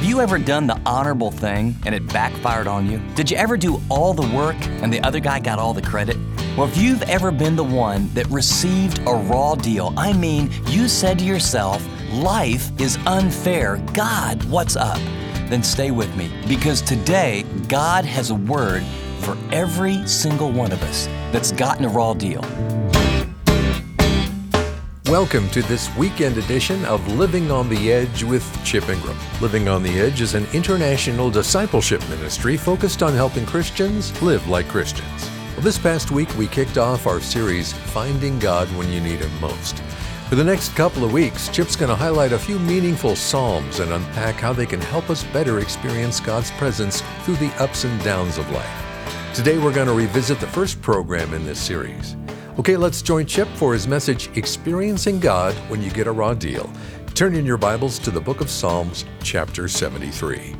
Have you ever done the honorable thing and it backfired on you? Did you ever do all the work and the other guy got all the credit? Well, if you've ever been the one that received a raw deal, I mean, you said to yourself, life is unfair. God, what's up? Then stay with me because today God has a word for every single one of us that's gotten a raw deal. Welcome to this weekend edition of Living on the Edge with Chip Ingram. Living on the Edge is an international discipleship ministry focused on helping Christians live like Christians. Well, this past week, we kicked off our series, Finding God When You Need Him Most. For the next couple of weeks, Chip's going to highlight a few meaningful Psalms and unpack how they can help us better experience God's presence through the ups and downs of life. Today, we're going to revisit the first program in this series. Okay, let's join Chip for his message, Experiencing God When You Get a Raw Deal. Turn in your Bibles to the book of Psalms, chapter 73.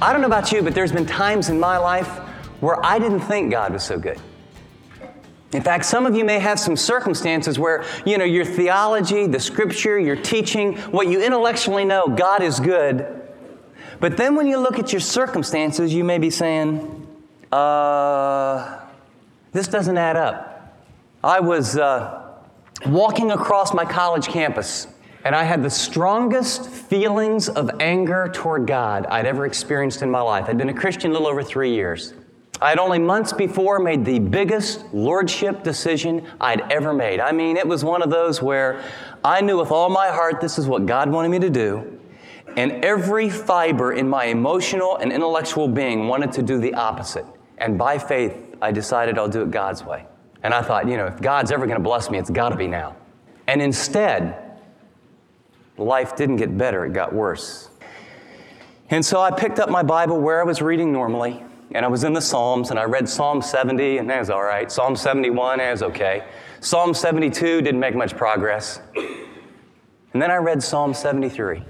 I don't know about you, but there's been times in my life where I didn't think God was so good. In fact, some of you may have some circumstances where, you know, your theology, the scripture, your teaching, what you intellectually know, God is good. But then when you look at your circumstances, you may be saying, uh, this doesn't add up. I was uh, walking across my college campus, and I had the strongest feelings of anger toward God I'd ever experienced in my life. I'd been a Christian a little over three years. I had only months before made the biggest lordship decision I'd ever made. I mean, it was one of those where I knew with all my heart this is what God wanted me to do, and every fiber in my emotional and intellectual being wanted to do the opposite. And by faith, I decided I'll do it God's way. And I thought, you know, if God's ever going to bless me, it's got to be now. And instead, life didn't get better, it got worse. And so I picked up my Bible where I was reading normally, and I was in the Psalms, and I read Psalm 70, and that was all right. Psalm 71, that was okay. Psalm 72 didn't make much progress. And then I read Psalm 73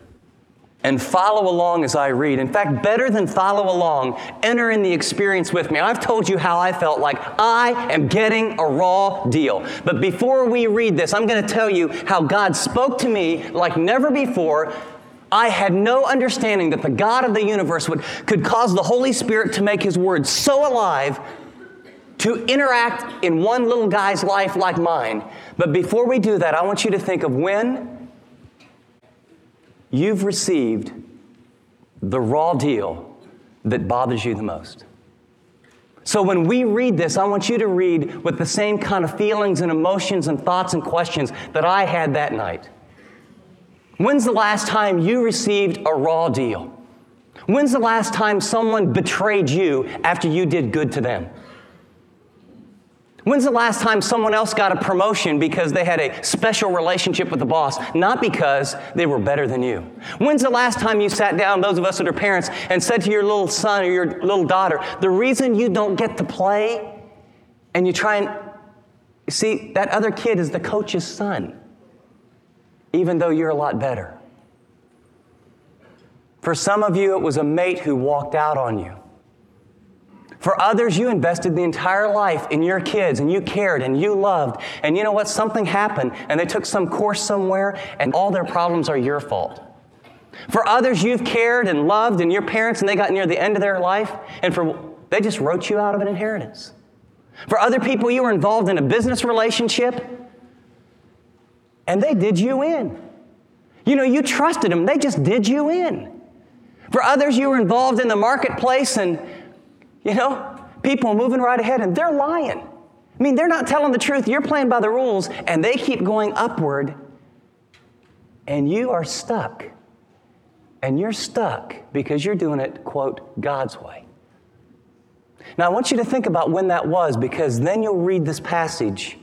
and follow along as I read. In fact, better than follow along, enter in the experience with me. I've told you how I felt like I am getting a raw deal. But before we read this, I'm going to tell you how God spoke to me like never before. I had no understanding that the God of the universe would, could cause the Holy Spirit to make His Word so alive to interact in one little guy's life like mine. But before we do that, I want you to think of when you've received the raw deal that bothers you the most. So when we read this, I want you to read with the same kind of feelings and emotions and thoughts and questions that I had that night. When's the last time you received a raw deal? When's the last time someone betrayed you after you did good to them? When's the last time someone else got a promotion because they had a special relationship with the boss, not because they were better than you? When's the last time you sat down, those of us that are parents, and said to your little son or your little daughter, the reason you don't get to play and you try and see that other kid is the coach's son, even though you're a lot better? For some of you, it was a mate who walked out on you. For others, you invested the entire life in your kids and you cared and you loved. And you know what? Something happened and they took some course somewhere and all their problems are your fault. For others, you've cared and loved and your parents and they got near the end of their life and for they just wrote you out of an inheritance. For other people, you were involved in a business relationship and they did you in. You know, you trusted them, they just did you in. For others, you were involved in the marketplace and you know, people moving right ahead and they're lying. I mean, they're not telling the truth. You're playing by the rules and they keep going upward and you are stuck. And you're stuck because you're doing it, quote, God's way. Now, I want you to think about when that was because then you'll read this passage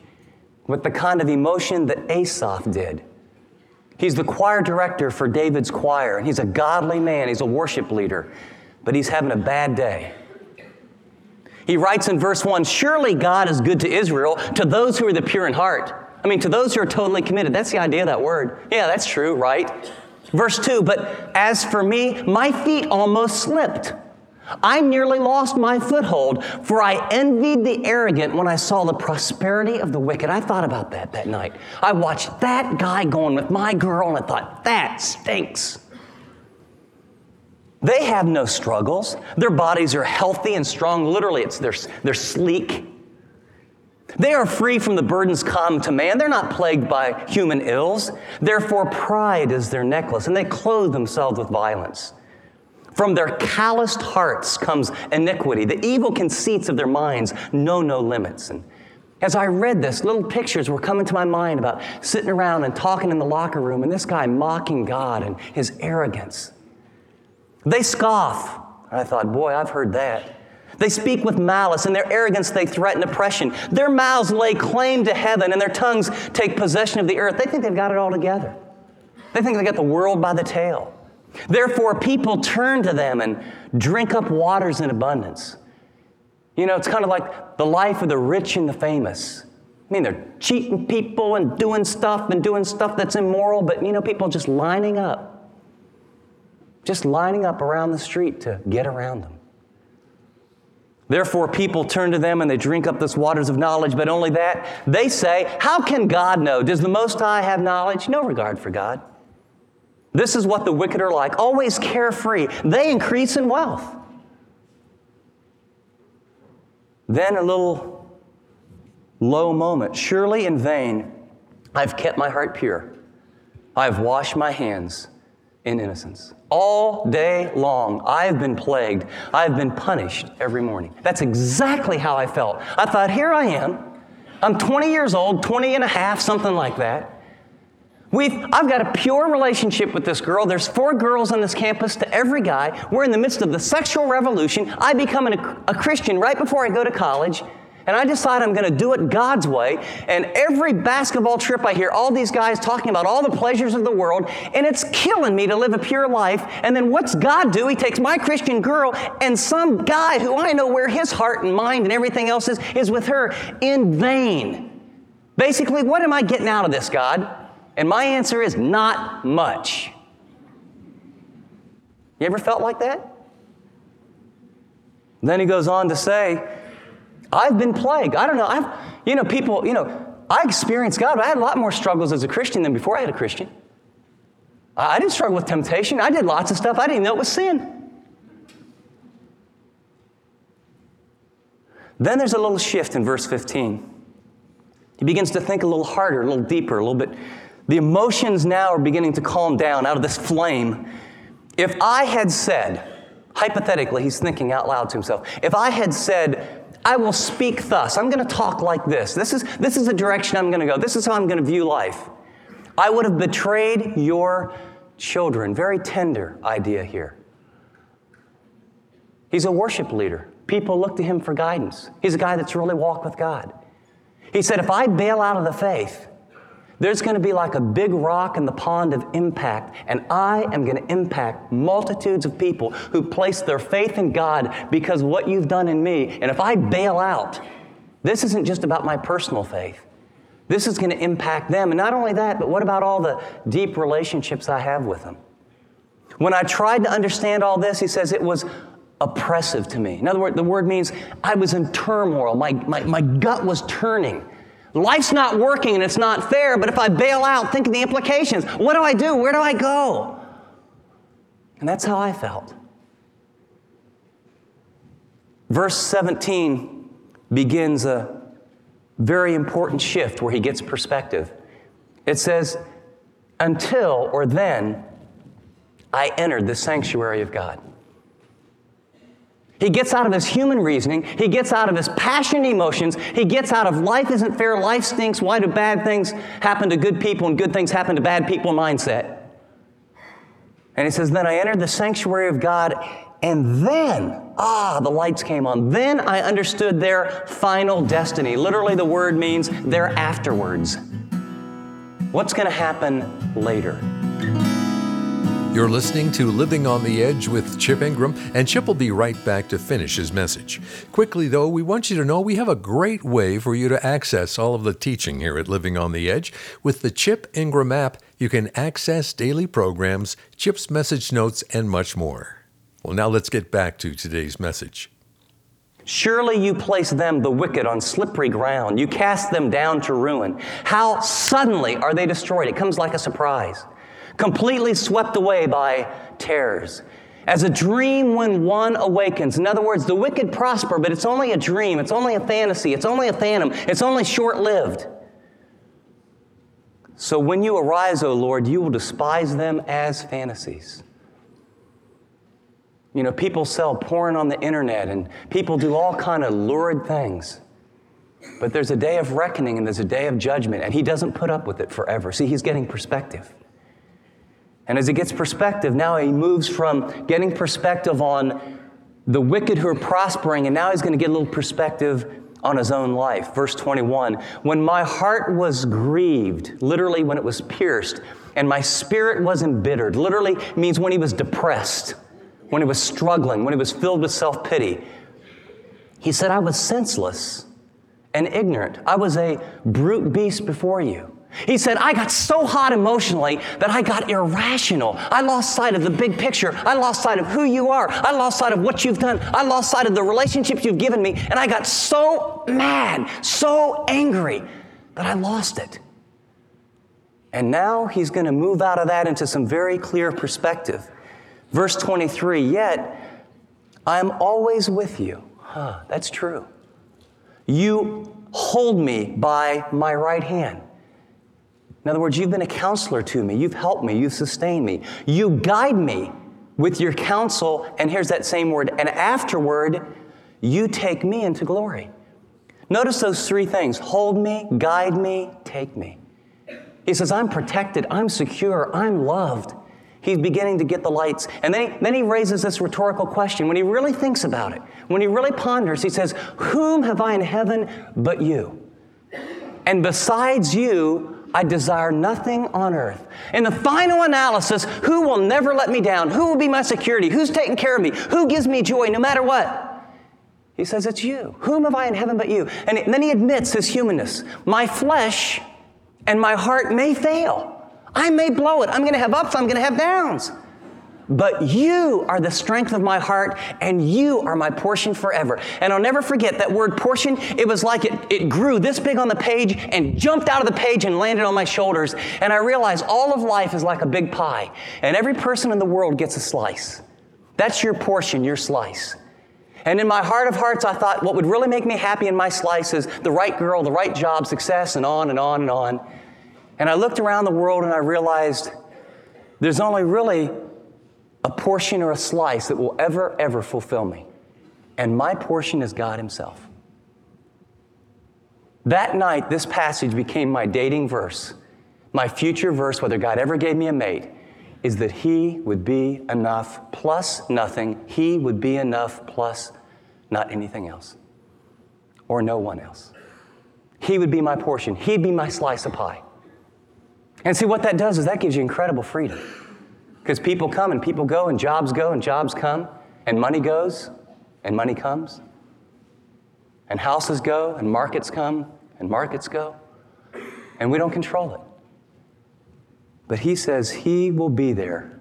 with the kind of emotion that Asaph did. He's the choir director for David's choir, and he's a godly man, he's a worship leader, but he's having a bad day. He writes in verse 1 Surely God is good to Israel, to those who are the pure in heart. I mean, to those who are totally committed. That's the idea of that word. Yeah, that's true, right? Verse 2 But as for me, my feet almost slipped. I nearly lost my foothold, for I envied the arrogant when I saw the prosperity of the wicked. I thought about that that night. I watched that guy going with my girl, and I thought, that stinks. They have no struggles. Their bodies are healthy and strong. Literally, it's they're, they're sleek. They are free from the burdens common to man. They're not plagued by human ills. Therefore, pride is their necklace, and they clothe themselves with violence. From their calloused hearts comes iniquity. The evil conceits of their minds know no limits. And as I read this, little pictures were coming to my mind about sitting around and talking in the locker room, and this guy mocking God and his arrogance. They scoff. I thought, boy, I've heard that. They speak with malice. In their arrogance, they threaten oppression. Their mouths lay claim to heaven, and their tongues take possession of the earth. They think they've got it all together. They think they got the world by the tail. Therefore, people turn to them and drink up waters in abundance. You know, it's kind of like the life of the rich and the famous. I mean, they're cheating people and doing stuff and doing stuff that's immoral, but you know, people just lining up, just lining up around the street to get around them. Therefore, people turn to them and they drink up this waters of knowledge, but only that. They say, How can God know? Does the Most High have knowledge? No regard for God. This is what the wicked are like, always carefree. They increase in wealth. Then a little low moment. Surely in vain I've kept my heart pure. I've washed my hands in innocence. All day long, I've been plagued. I've been punished every morning. That's exactly how I felt. I thought, here I am. I'm 20 years old, 20 and a half, something like that. We've, I've got a pure relationship with this girl. There's four girls on this campus to every guy. We're in the midst of the sexual revolution. I become an, a Christian right before I go to college and I decide I'm going to do it God's way. And every basketball trip, I hear all these guys talking about all the pleasures of the world, and it's killing me to live a pure life. And then what's God do? He takes my Christian girl and some guy who I know where his heart and mind and everything else is, is with her in vain. Basically, what am I getting out of this, God? And my answer is not much. You ever felt like that? Then he goes on to say, I've been plagued. I don't know. I've, you know, people, you know, I experienced God, but I had a lot more struggles as a Christian than before I had a Christian. I didn't struggle with temptation. I did lots of stuff I didn't know it was sin. Then there's a little shift in verse 15. He begins to think a little harder, a little deeper, a little bit. The emotions now are beginning to calm down out of this flame. If I had said, hypothetically, he's thinking out loud to himself, if I had said, I will speak thus. I'm going to talk like this. This is, this is the direction I'm going to go. This is how I'm going to view life. I would have betrayed your children. Very tender idea here. He's a worship leader. People look to him for guidance. He's a guy that's really walked with God. He said, If I bail out of the faith, there's going to be like a big rock in the pond of impact, and I am going to impact multitudes of people who place their faith in God because what you've done in me. And if I bail out, this isn't just about my personal faith. This is going to impact them. And not only that, but what about all the deep relationships I have with them? When I tried to understand all this, he says it was oppressive to me. In other words, the word means I was in turmoil. My, my, my gut was turning. Life's not working and it's not fair, but if I bail out, think of the implications. What do I do? Where do I go? And that's how I felt. Verse 17 begins a very important shift where he gets perspective. It says, Until or then I entered the sanctuary of God. He gets out of his human reasoning. He gets out of his passionate emotions. He gets out of life isn't fair, life stinks. Why do bad things happen to good people and good things happen to bad people mindset? And he says, Then I entered the sanctuary of God, and then, ah, the lights came on. Then I understood their final destiny. Literally, the word means their afterwards. What's going to happen later? You're listening to Living on the Edge with Chip Ingram, and Chip will be right back to finish his message. Quickly, though, we want you to know we have a great way for you to access all of the teaching here at Living on the Edge. With the Chip Ingram app, you can access daily programs, Chip's message notes, and much more. Well, now let's get back to today's message. Surely you place them, the wicked, on slippery ground. You cast them down to ruin. How suddenly are they destroyed? It comes like a surprise completely swept away by terrors. as a dream when one awakens. In other words, the wicked prosper, but it's only a dream, it's only a fantasy, it's only a phantom, it's only short lived. So when you arise, O Lord, you will despise them as fantasies. You know, people sell porn on the internet and people do all kind of lurid things. But there's a day of reckoning and there's a day of judgment, and he doesn't put up with it forever. See, he's getting perspective. And as he gets perspective, now he moves from getting perspective on the wicked who are prospering, and now he's going to get a little perspective on his own life. Verse 21 When my heart was grieved, literally when it was pierced, and my spirit was embittered, literally means when he was depressed, when he was struggling, when he was filled with self pity. He said, I was senseless and ignorant. I was a brute beast before you. He said, I got so hot emotionally that I got irrational. I lost sight of the big picture. I lost sight of who you are. I lost sight of what you've done. I lost sight of the relationships you've given me. And I got so mad, so angry that I lost it. And now he's going to move out of that into some very clear perspective. Verse 23 Yet I'm always with you. Huh, that's true. You hold me by my right hand. In other words, you've been a counselor to me. You've helped me. You've sustained me. You guide me with your counsel. And here's that same word. And afterward, you take me into glory. Notice those three things hold me, guide me, take me. He says, I'm protected, I'm secure, I'm loved. He's beginning to get the lights. And then he, then he raises this rhetorical question. When he really thinks about it, when he really ponders, he says, Whom have I in heaven but you? And besides you, I desire nothing on earth. In the final analysis, who will never let me down? Who will be my security? Who's taking care of me? Who gives me joy no matter what? He says, It's you. Whom have I in heaven but you? And then he admits his humanness. My flesh and my heart may fail. I may blow it. I'm going to have ups, I'm going to have downs. But you are the strength of my heart, and you are my portion forever. And I'll never forget that word portion. It was like it, it grew this big on the page and jumped out of the page and landed on my shoulders. And I realized all of life is like a big pie, and every person in the world gets a slice. That's your portion, your slice. And in my heart of hearts, I thought what would really make me happy in my slice is the right girl, the right job, success, and on and on and on. And I looked around the world and I realized there's only really a portion or a slice that will ever, ever fulfill me. And my portion is God Himself. That night, this passage became my dating verse. My future verse, whether God ever gave me a mate, is that He would be enough plus nothing. He would be enough plus not anything else or no one else. He would be my portion. He'd be my slice of pie. And see, what that does is that gives you incredible freedom. Because people come and people go, and jobs go and jobs come, and money goes and money comes, and houses go and markets come and markets go, and we don't control it. But he says he will be there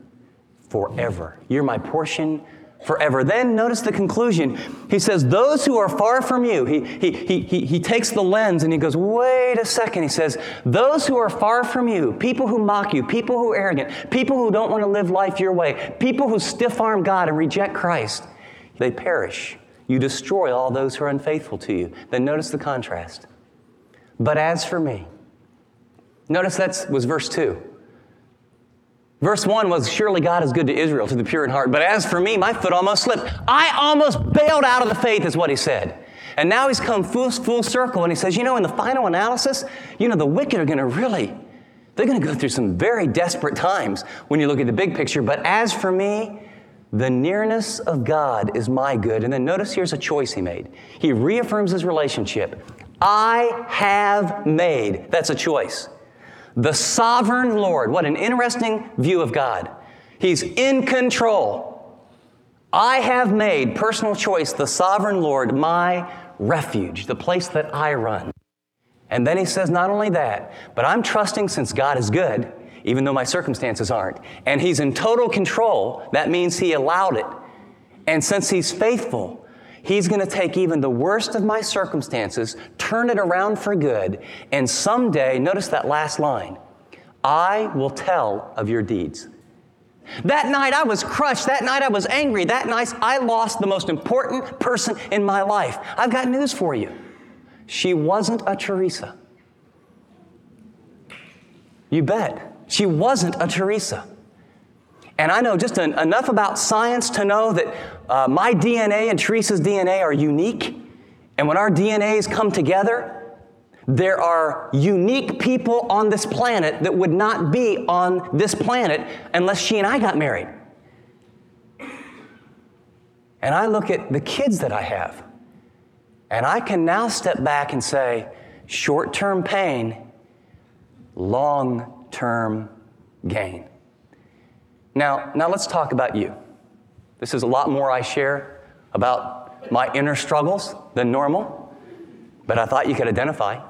forever. You're my portion forever. Then notice the conclusion. He says, Those who are far from you, he, he, he, he, he takes the lens and he goes, Wait a second. He says, Those who are far from you, people who mock you, people who are arrogant, people who don't want to live life your way, people who stiff arm God and reject Christ, they perish. You destroy all those who are unfaithful to you. Then notice the contrast. But as for me, notice that was verse 2. Verse 1 was, Surely God is good to Israel, to the pure in heart. But as for me, my foot almost slipped. I almost bailed out of the faith, is what he said. And now he's come full, full circle and he says, You know, in the final analysis, you know, the wicked are going to really, they're going to go through some very desperate times when you look at the big picture. But as for me, the nearness of God is my good. And then notice here's a choice he made. He reaffirms his relationship. I have made. That's a choice. The sovereign Lord. What an interesting view of God. He's in control. I have made personal choice the sovereign Lord my refuge, the place that I run. And then he says, not only that, but I'm trusting since God is good, even though my circumstances aren't, and he's in total control, that means he allowed it. And since he's faithful, He's going to take even the worst of my circumstances, turn it around for good, and someday, notice that last line, I will tell of your deeds. That night I was crushed. That night I was angry. That night I lost the most important person in my life. I've got news for you. She wasn't a Teresa. You bet. She wasn't a Teresa. And I know just an, enough about science to know that uh, my DNA and Teresa's DNA are unique. And when our DNAs come together, there are unique people on this planet that would not be on this planet unless she and I got married. And I look at the kids that I have, and I can now step back and say, short term pain, long term gain. Now, now let's talk about you. This is a lot more I share about my inner struggles than normal, but I thought you could identify.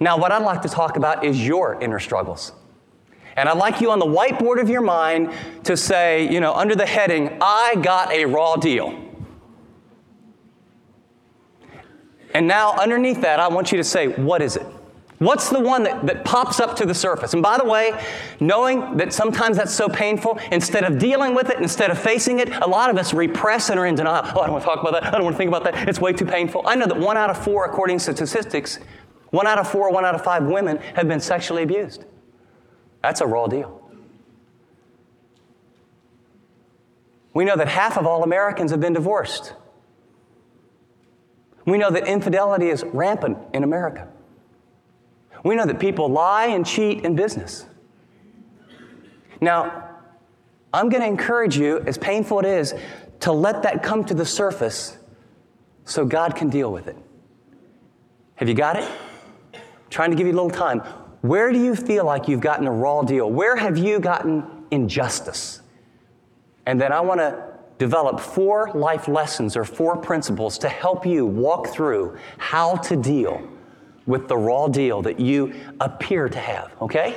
Now, what I'd like to talk about is your inner struggles. And I'd like you on the whiteboard of your mind to say, you know, under the heading, I got a raw deal. And now, underneath that, I want you to say, what is it? What's the one that, that pops up to the surface? And by the way, knowing that sometimes that's so painful, instead of dealing with it, instead of facing it, a lot of us repress and are in denial. Oh, I don't want to talk about that. I don't want to think about that. It's way too painful. I know that one out of four, according to statistics, one out of four, one out of five women have been sexually abused. That's a raw deal. We know that half of all Americans have been divorced. We know that infidelity is rampant in America. We know that people lie and cheat in business. Now, I'm going to encourage you, as painful it is, to let that come to the surface so God can deal with it. Have you got it? trying to give you a little time. Where do you feel like you've gotten a raw deal? Where have you gotten injustice? And then I want to develop four life lessons or four principles to help you walk through how to deal with the raw deal that you appear to have, okay?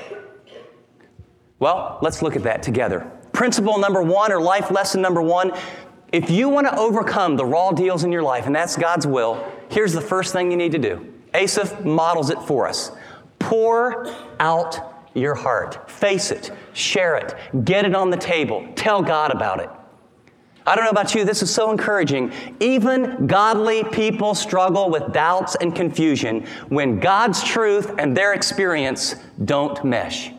Well, let's look at that together. Principle number one, or life lesson number one if you want to overcome the raw deals in your life, and that's God's will, here's the first thing you need to do. Asaph models it for us. Pour out your heart. Face it, share it, get it on the table, tell God about it. I don't know about you, this is so encouraging. Even godly people struggle with doubts and confusion when God's truth and their experience don't mesh.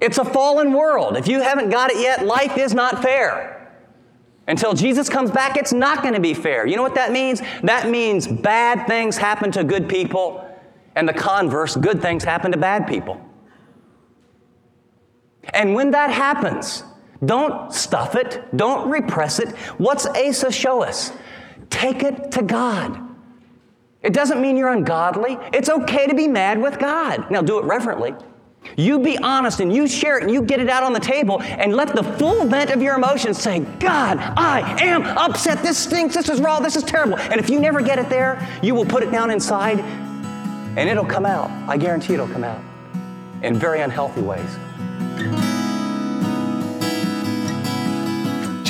It's a fallen world. If you haven't got it yet, life is not fair. Until Jesus comes back, it's not going to be fair. You know what that means? That means bad things happen to good people, and the converse, good things happen to bad people. And when that happens, don't stuff it. Don't repress it. What's Asaph show us? Take it to God. It doesn't mean you're ungodly. It's okay to be mad with God. Now, do it reverently. You be honest and you share it and you get it out on the table and let the full vent of your emotions say, God, I am upset. This stinks. This is raw. This is terrible. And if you never get it there, you will put it down inside and it'll come out. I guarantee it'll come out in very unhealthy ways.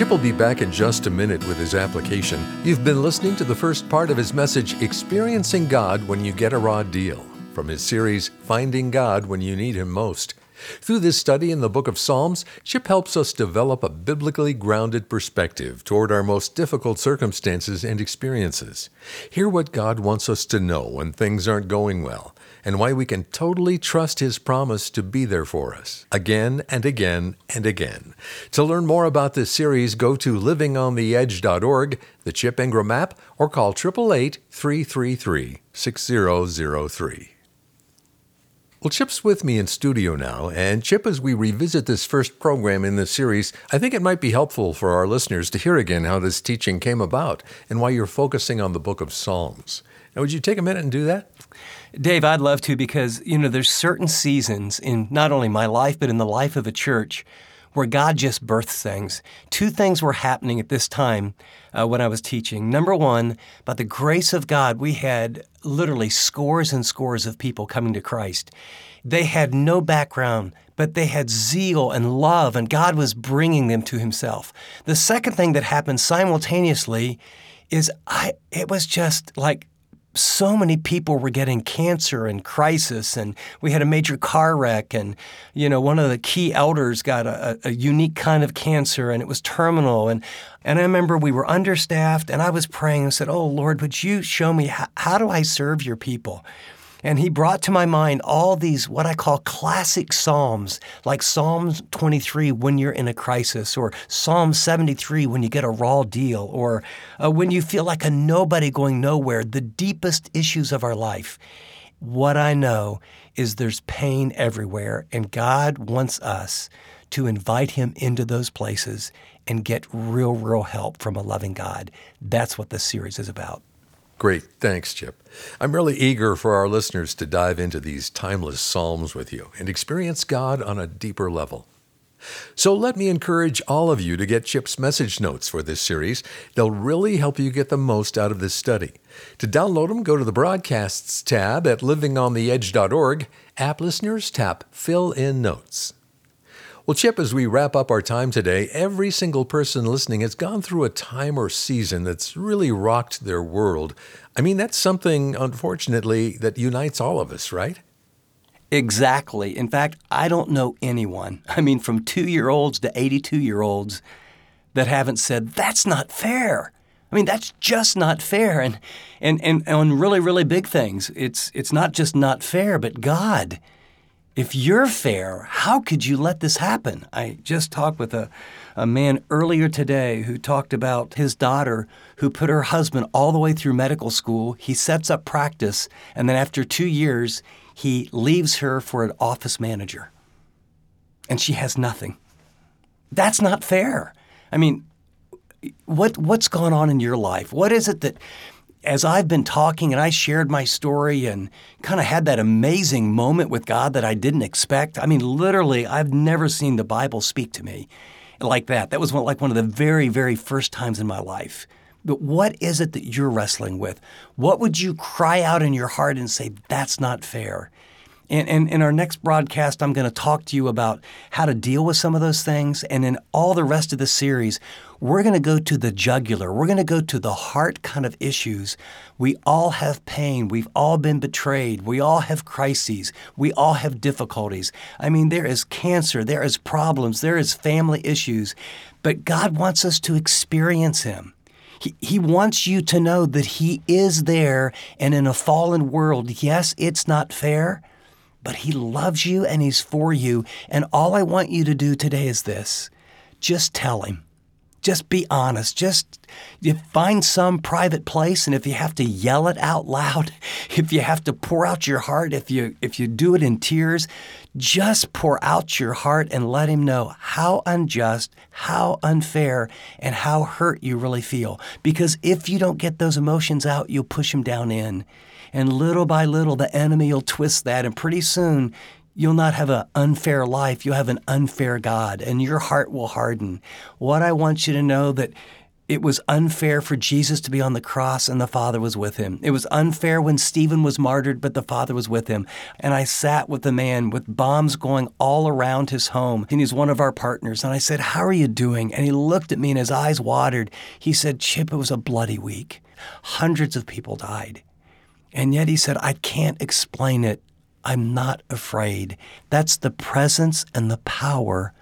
Chip will be back in just a minute with his application. You've been listening to the first part of his message, Experiencing God When You Get a Raw Deal, from his series, Finding God When You Need Him Most. Through this study in the book of Psalms, Chip helps us develop a biblically grounded perspective toward our most difficult circumstances and experiences. Hear what God wants us to know when things aren't going well and why we can totally trust His promise to be there for us again and again and again. To learn more about this series, go to livingontheedge.org, the Chip Ingram app, or call 888 333 6003. Well, Chip's with me in studio now, and Chip, as we revisit this first program in this series, I think it might be helpful for our listeners to hear again how this teaching came about and why you're focusing on the book of Psalms. Now, would you take a minute and do that? Dave, I'd love to because, you know, there's certain seasons in not only my life, but in the life of a church where God just births things. Two things were happening at this time uh, when I was teaching. Number one, by the grace of God, we had literally scores and scores of people coming to Christ. They had no background, but they had zeal and love, and God was bringing them to Himself. The second thing that happened simultaneously is I, it was just like so many people were getting cancer and crisis and we had a major car wreck and you know one of the key elders got a, a, unique kind of cancer and it was terminal. And and I remember we were understaffed and I was praying and said oh Lord would you show me how, how do I serve your people and he brought to my mind all these, what I call classic Psalms, like Psalm 23 when you're in a crisis, or Psalm 73 when you get a raw deal, or uh, when you feel like a nobody going nowhere, the deepest issues of our life. What I know is there's pain everywhere, and God wants us to invite Him into those places and get real, real help from a loving God. That's what this series is about. Great. Thanks, Chip. I'm really eager for our listeners to dive into these timeless Psalms with you and experience God on a deeper level. So let me encourage all of you to get Chip's message notes for this series. They'll really help you get the most out of this study. To download them, go to the Broadcasts tab at livingontheedge.org. App listeners tap Fill in Notes. Well, Chip, as we wrap up our time today, every single person listening has gone through a time or season that's really rocked their world. I mean, that's something, unfortunately, that unites all of us, right? Exactly. In fact, I don't know anyone, I mean, from two year olds to 82 year olds, that haven't said, that's not fair. I mean, that's just not fair. And, and, and on really, really big things, it's, it's not just not fair, but God if you're fair, how could you let this happen? I just talked with a, a man earlier today who talked about his daughter who put her husband all the way through medical school. He sets up practice, and then after two years, he leaves her for an office manager. And she has nothing. That's not fair. I mean, what what's gone on in your life? What is it that as I've been talking and I shared my story and kind of had that amazing moment with God that I didn't expect, I mean, literally, I've never seen the Bible speak to me like that. That was one, like one of the very, very first times in my life. But what is it that you're wrestling with? What would you cry out in your heart and say, that's not fair? And, and in our next broadcast, I'm going to talk to you about how to deal with some of those things. And in all the rest of the series, we're going to go to the jugular. We're going to go to the heart kind of issues. We all have pain. We've all been betrayed. We all have crises. We all have difficulties. I mean, there is cancer, there is problems, there is family issues. But God wants us to experience Him. He, he wants you to know that He is there and in a fallen world, yes, it's not fair, but He loves you and He's for you. And all I want you to do today is this just tell Him. Just be honest. Just you find some private place, and if you have to yell it out loud, if you have to pour out your heart, if you if you do it in tears, just pour out your heart and let him know how unjust, how unfair, and how hurt you really feel. Because if you don't get those emotions out, you'll push him down in. And little by little, the enemy will twist that, and pretty soon you'll not have an unfair life. You'll have an unfair God, and your heart will harden. What I want you to know that it was unfair for Jesus to be on the cross and the Father was with him. It was unfair when Stephen was martyred, but the Father was with him. And I sat with a man with bombs going all around his home, and he's one of our partners. And I said, How are you doing? And he looked at me and his eyes watered. He said, Chip, it was a bloody week. Hundreds of people died. And yet he said, I can't explain it. I'm not afraid. That's the presence and the power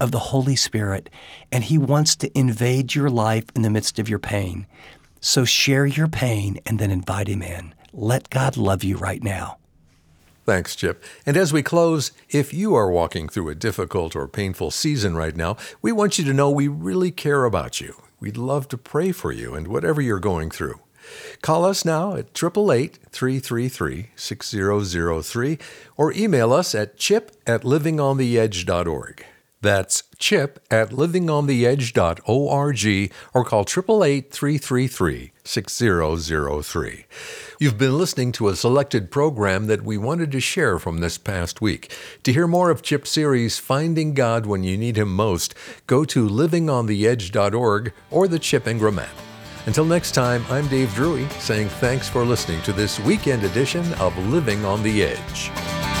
of the Holy Spirit, and He wants to invade your life in the midst of your pain. So share your pain and then invite Him in. Let God love you right now. Thanks, Chip. And as we close, if you are walking through a difficult or painful season right now, we want you to know we really care about you. We'd love to pray for you and whatever you're going through. Call us now at 888 333 6003 or email us at chip at livingontheedge.org. That's chip at livingontheedge.org or call 888 333 6003. You've been listening to a selected program that we wanted to share from this past week. To hear more of Chip's series, Finding God When You Need Him Most, go to livingontheedge.org or the Chip Ingram app. Until next time, I'm Dave Drury saying thanks for listening to this weekend edition of Living on the Edge.